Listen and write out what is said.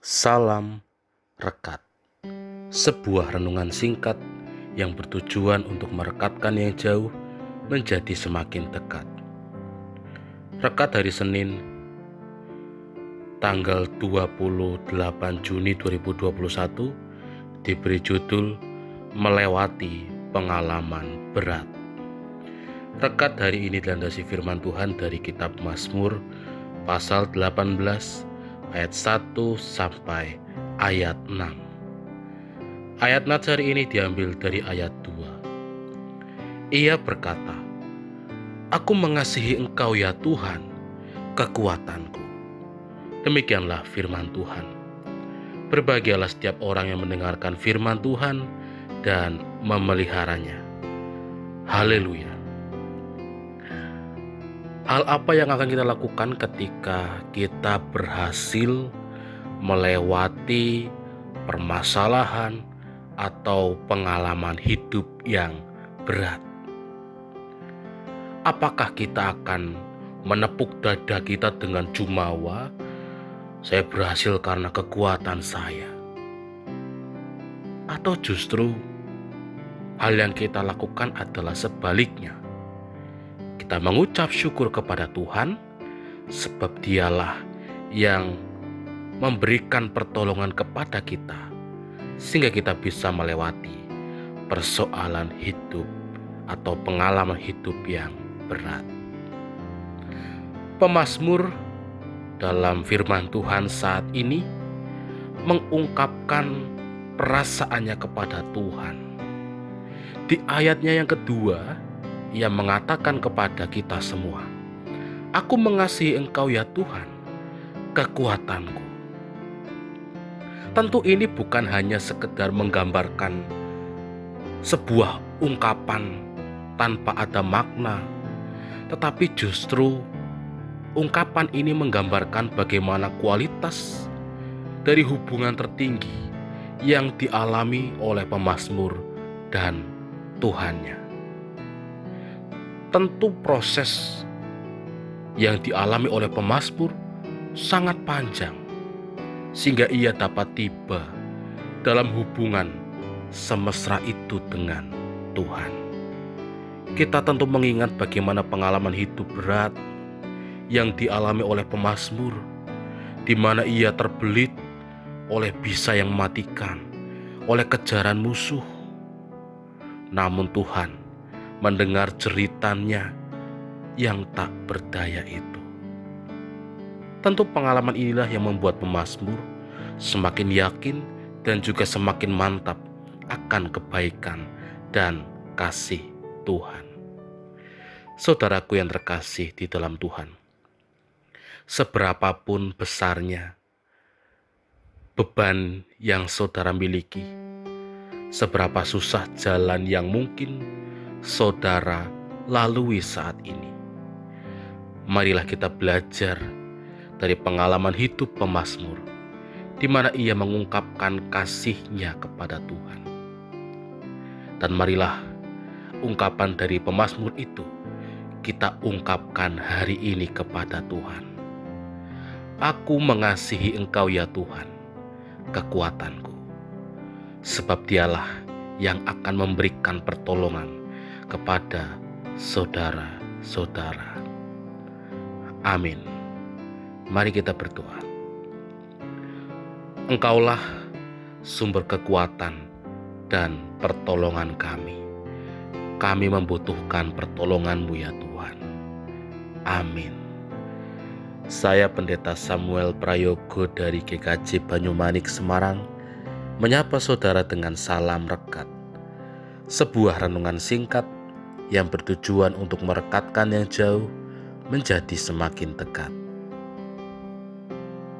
Salam Rekat. Sebuah renungan singkat yang bertujuan untuk merekatkan yang jauh menjadi semakin dekat. Rekat hari Senin tanggal 28 Juni 2021 diberi judul Melewati Pengalaman Berat. Rekat hari ini dilandasi firman Tuhan dari kitab Mazmur pasal 18 ayat 1 sampai ayat 6. Ayat nats hari ini diambil dari ayat 2. Ia berkata, Aku mengasihi engkau ya Tuhan, kekuatanku. Demikianlah firman Tuhan. Berbahagialah setiap orang yang mendengarkan firman Tuhan dan memeliharanya. Haleluya. Hal apa yang akan kita lakukan ketika kita berhasil melewati permasalahan atau pengalaman hidup yang berat? Apakah kita akan menepuk dada kita dengan jumawa? Saya berhasil karena kekuatan saya, atau justru hal yang kita lakukan adalah sebaliknya kita mengucap syukur kepada Tuhan, sebab Dialah yang memberikan pertolongan kepada kita, sehingga kita bisa melewati persoalan hidup atau pengalaman hidup yang berat. Pemasmur dalam firman Tuhan saat ini mengungkapkan perasaannya kepada Tuhan. Di ayatnya yang kedua, ia mengatakan kepada kita semua, Aku mengasihi engkau ya Tuhan, kekuatanku. Tentu ini bukan hanya sekedar menggambarkan sebuah ungkapan tanpa ada makna, tetapi justru ungkapan ini menggambarkan bagaimana kualitas dari hubungan tertinggi yang dialami oleh pemazmur dan Tuhannya tentu proses yang dialami oleh pemazmur sangat panjang sehingga ia dapat tiba dalam hubungan semesra itu dengan Tuhan. Kita tentu mengingat bagaimana pengalaman hidup berat yang dialami oleh pemazmur di mana ia terbelit oleh bisa yang mematikan, oleh kejaran musuh. Namun Tuhan mendengar ceritanya yang tak berdaya itu. Tentu pengalaman inilah yang membuat pemazmur semakin yakin dan juga semakin mantap akan kebaikan dan kasih Tuhan. Saudaraku yang terkasih di dalam Tuhan, seberapapun besarnya beban yang saudara miliki, seberapa susah jalan yang mungkin saudara lalui saat ini. Marilah kita belajar dari pengalaman hidup pemazmur, di mana ia mengungkapkan kasihnya kepada Tuhan. Dan marilah ungkapan dari pemazmur itu kita ungkapkan hari ini kepada Tuhan. Aku mengasihi Engkau ya Tuhan, kekuatanku, sebab Dialah yang akan memberikan pertolongan kepada saudara-saudara. Amin. Mari kita berdoa. Engkaulah sumber kekuatan dan pertolongan kami. Kami membutuhkan pertolonganmu ya Tuhan. Amin. Saya Pendeta Samuel Prayogo dari GKJ Banyumanik Semarang menyapa saudara dengan salam rekat. Sebuah renungan singkat yang bertujuan untuk merekatkan yang jauh menjadi semakin dekat.